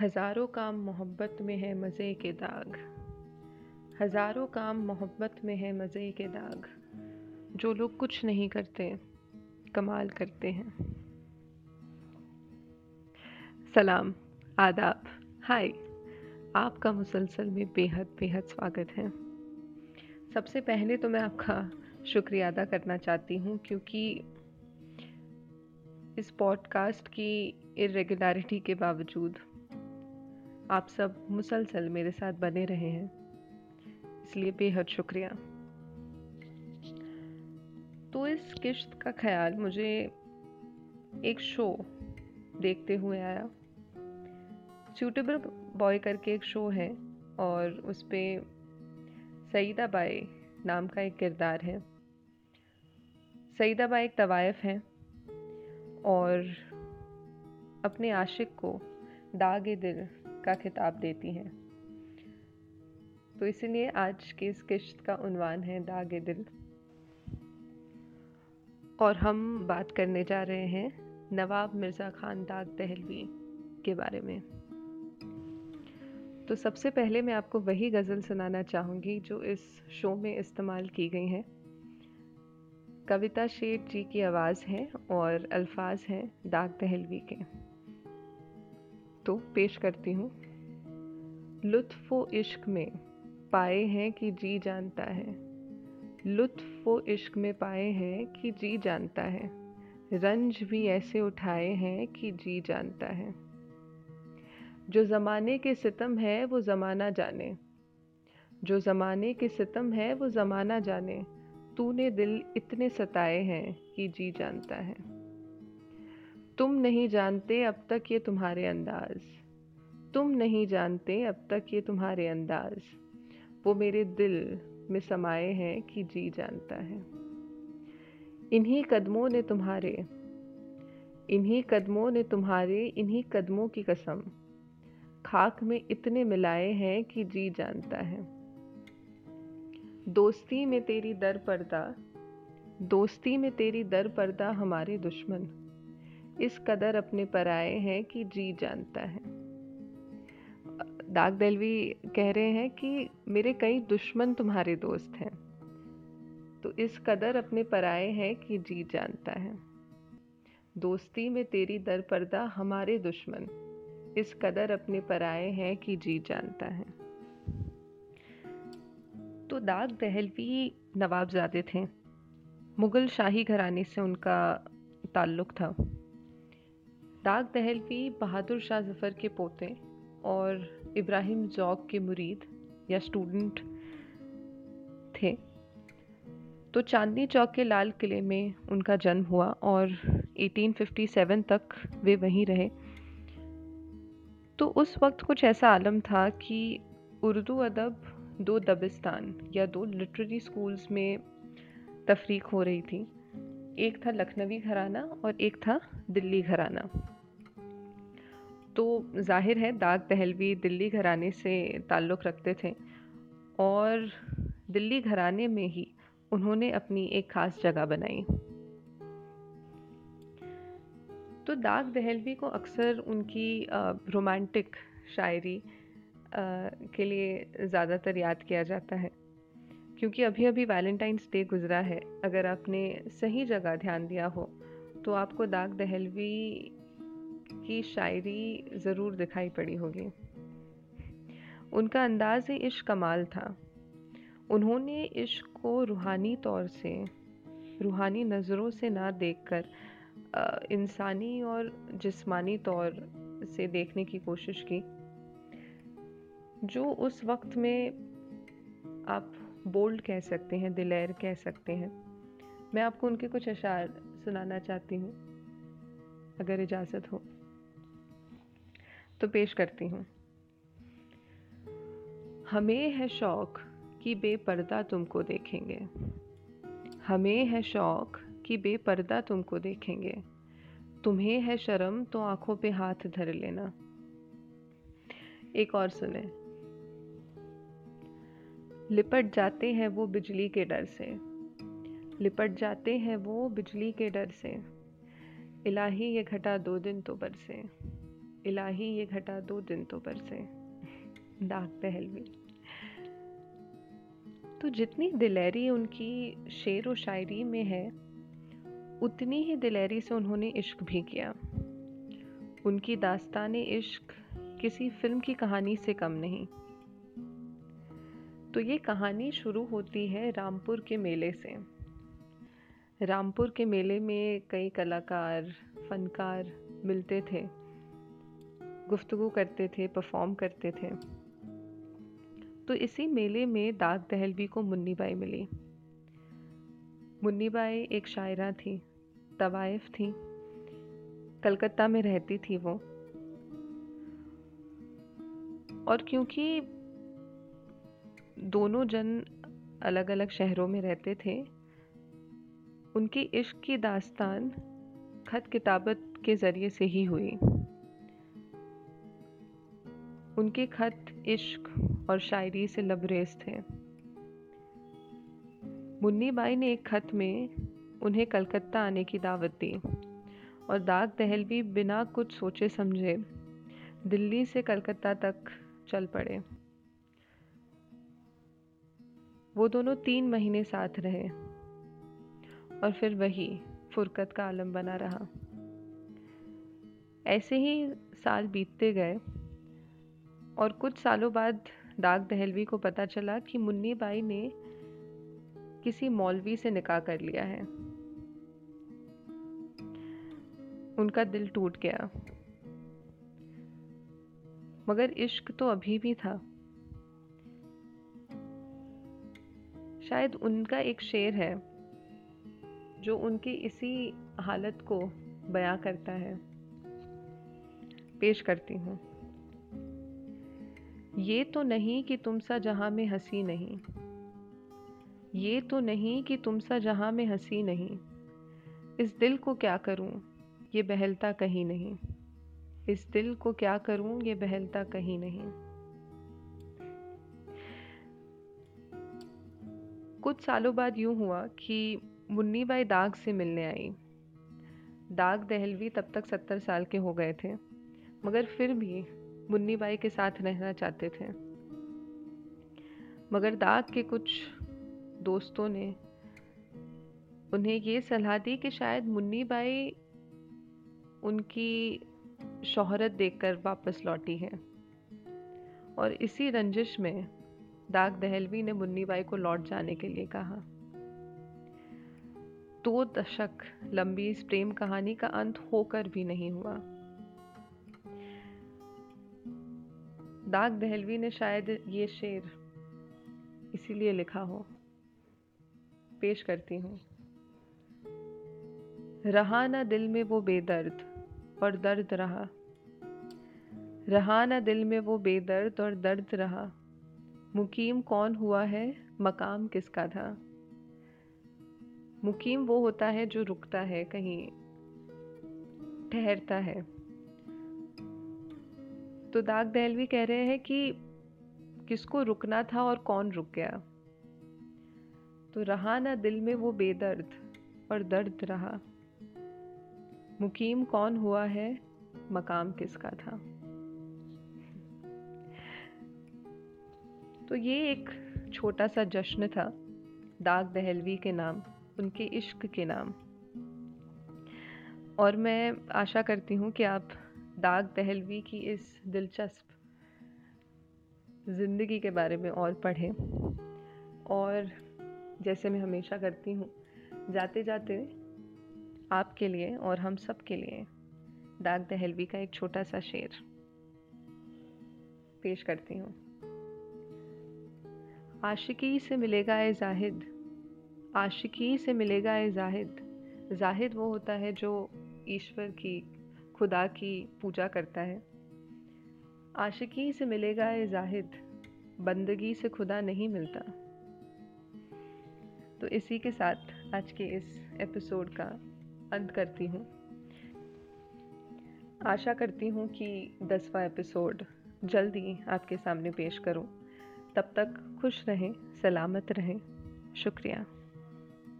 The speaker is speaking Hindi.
हज़ारों काम मोहब्बत में है मज़े के दाग। हज़ारों काम मोहब्बत में है मज़े के दाग। जो लोग कुछ नहीं करते, कमाल करते हैं। सलाम, आदाब। हाय, आपका मुसलसल में बेहद बेहद स्वागत है। सबसे पहले तो मैं आपका शुक्रिया अदा करना चाहती हूँ क्योंकि इस पॉडकास्ट की इरेगुलरिटी के बावजूद आप सब मुसलसल मेरे साथ बने रहे हैं। इसलिए बेहद शुक्रिया। तो इस किश्त का ख्याल मुझे एक शो देखते हुए आया। सूटेबल बॉय करके एक शो है और उस पर सईदा बाई नाम का एक किरदार है। सईदा बाई एक तवायफ हैं और अपने आशिक को दागे दिल का खिताब देती हैं। तो इसीलिए आज की इस किश्त का उनवान है दाग दिल। और हम बात करने जा रहे हैं नवाब मिर्ज़ा खान दाग दहलवी के बारे में। तो सबसे पहले मैं आपको वही गज़ल सुनाना चाहूँगी जो इस शो में इस्तेमाल की गई हैं। कविता शेठ जी की आवाज़ है और अल्फाज हैं दाग दहलवी के। तो पेश करती हूँ। लुत्फ़ इश्क में पाए हैं कि जी जानता है। लुत्फ़ इश्क में पाए हैं कि जी जानता है। रंज भी ऐसे उठाए हैं कि जी जानता है। जो ज़माने के सितम है, वो ज़माना जाने। जो ज़माने के सितम है, वो ज़माना जाने। तूने दिल इतने सताए हैं कि जी जानता है। तुम नहीं जानते अब तक ये तुम्हारे अंदाज। तुम नहीं जानते अब तक ये तुम्हारे अंदाज। वो मेरे दिल में समाये हैं कि जी जानता है। इन्हीं कदमों ने तुम्हारे, इन्हीं कदमों ने तुम्हारे, इन्हीं कदमों की कसम। खाक में इतने मिलाए हैं कि जी जानता है। दोस्ती में तेरी दर पर्दा, दोस्ती में तेरी दर पर्दा हमारे दुश्मन। इस कदर अपने पर आए हैं कि जी जानता है। दाग दलवी कह रहे हैं कि मेरे कई दुश्मन तुम्हारे दोस्त हैं। तो इस कदर अपने पराए हैं कि जी जानता है। दोस्ती में तेरी दर पर्दा हमारे दुश्मन। इस कदर अपने पर आए हैं कि जी जानता है। तो दाग दहलवी नवाबजादे थे। मुग़ल शाही घराने से उनका ताल्लुक़ था। दाग दहलवी बहादुर शाह जफ़र के पोते और इब्राहिम जौक के मुरीद या स्टूडेंट थे। तो चांदनी चौक के लाल किले में उनका जन्म हुआ और 1857 तक वे वहीं रहे। तो उस वक्त कुछ ऐसा आलम था कि उर्दू अदब दो दबिस्तान या दो लिटरेरी स्कूल्स में तफरीक हो रही थी। एक था लखनवी घराना और एक था दिल्ली घराना। तो ज़ाहिर है, दाग दहलवी दिल्ली घराने से ताल्लुक़ रखते थे और दिल्ली घराने में ही उन्होंने अपनी एक ख़ास जगह बनाई। तो दाग दहलवी को अक्सर उनकी रोमांटिक शायरी के लिए ज़्यादातर याद किया जाता है, क्योंकि अभी अभी वैलेंटाइंस डे गुज़रा है। अगर आपने सही जगह ध्यान दिया हो तो आपको दाग दहलवी की शायरी ज़रूर दिखाई पड़ी होगी। उनका अंदाज इश्क कमाल था। उन्होंने इश्क को रूहानी तौर से, रूहानी नज़रों से ना देखकर इंसानी और जिस्मानी तौर से देखने की कोशिश की, जो उस वक्त में आप बोल्ड कह सकते हैं, दिलैर कह सकते हैं। मैं आपको उनके कुछ अशार सुनाना चाहती हूँ, अगर इजाज़त हो। तो पेश करती हूँ। हमें है शौक कि बेपर्दा तुमको देखेंगे। हमें है शौक कि बेपर्दा तुमको देखेंगे। तुम्हें है शर्म तो आँखों पे हाथ धर लेना। एक और सुने। लिपट जाते हैं वो बिजली के डर से। लिपट जाते हैं वो बिजली के डर से। इलाही ये घटा दो दिन तो बरसे। इलाही ये घटा दो दिन तो पर से। दाग पहलवी तो जितनी दिलेरी उनकी शेर व शायरी में है, उतनी ही दिलेरी से उन्होंने इश्क भी किया। उनकी दास्तान इश्क किसी फ़िल्म की कहानी से कम नहीं। तो ये कहानी शुरू होती है रामपुर के मेले से। रामपुर के मेले में कई कलाकार, फनकार मिलते थे। गुफ्तगु करते थे परफॉर्म करते थे। तो इसी मेले में दाग दहलवी को मुन्नी बाई मिली। मुन्नी बाई एक शायरा थी, तवायफ थी। कलकत्ता में रहती थी वो। और क्योंकि दोनों जन अलग अलग शहरों में रहते थे, उनकी इश्क की दास्तान खत किताबत के ज़रिए से ही हुई। उनके खत इश्क और शायरी से लबरेज थे। मुन्नी बाई ने एक खत में उन्हें कलकत्ता आने की दावत दी और दाग दहलवी बिना कुछ सोचे समझे दिल्ली से कलकत्ता तक चल पड़े। वो दोनों तीन महीने साथ रहे और फिर वही फुरकत का आलम बना रहा। ऐसे ही साल बीतते गए और कुछ सालों बाद दाग दहलवी को पता चला कि मुन्नी बाई ने किसी मौलवी से निकाह कर लिया है। उनका दिल टूट गया। मगर इश्क तो अभी भी था। शायद उनका एक शेर है, जो उनकी इसी हालत को बयां करता है। पेश करती हूँ। ये तो नहीं कि तुम सा जहाँ में हँसी नहीं। ये तो नहीं कि तुम सा जहाँ में हँसी नहीं। इस दिल को क्या करूँ, ये बहलता कहीं नहीं। इस दिल को क्या करूँ, ये बहलता कहीं नहीं। कुछ सालों बाद यूँ हुआ कि मुन्नी बाई दाग से मिलने आई। दाग दहलवी तब तक सत्तर साल के हो गए थे, मगर फिर भी मुन्नी बाई के साथ रहना चाहते थे। मगर दाग के कुछ दोस्तों ने उन्हें ये सलाह दी कि शायद मुन्नी बाई उनकी शोहरत देखकर वापस लौटी है। और इसी रंजिश में दाग दहलवी ने मुन्नी बाई को लौट जाने के लिए कहा। दो दशक लंबी इस प्रेम कहानी का अंत होकर भी नहीं हुआ। दाग दहलवी ने शायद ये शेर इसीलिए लिखा हो। पेश करती हूँ। रहा ना दिल में वो बेदर्द और दर्द रहा। रहा ना दिल में वो बेदर्द और दर्द रहा। मुकीम कौन हुआ है, मकाम किसका था? मुकीम वो होता है जो रुकता है, कहीं ठहरता है। तो दाग दहलवी कह रहे हैं कि किसको रुकना था और कौन रुक गया। तो रहा ना दिल में वो बेदर्द और दर्द रहा। मुकीम कौन हुआ है? मकाम किसका था? तो ये एक छोटा सा जश्न था, दाग दहलवी के नाम, उनके इश्क के नाम। और मैं आशा करती हूँ कि आप दाग दहलवी की इस दिलचस्प ज़िंदगी के बारे में और पढ़ें। और जैसे मैं हमेशा करती हूँ, जाते जाते आपके लिए और हम सब के लिए दाग दहलवी का एक छोटा सा शेर पेश करती हूँ। आशिकी से मिलेगा ए जाहिद, आशिकी से मिलेगा ए जाहिद। जाहिद वो होता है जो ईश्वर की खुदा की पूजा करता है। आशिकी से मिलेगा ए जाहिद, बंदगी से खुदा नहीं मिलता। तो इसी के साथ आज के इस एपिसोड का अंत करती हूँ। आशा करती हूँ कि दसवा एपिसोड जल्दी आपके सामने पेश करूँ। तब तक खुश रहें, सलामत रहें। शुक्रिया।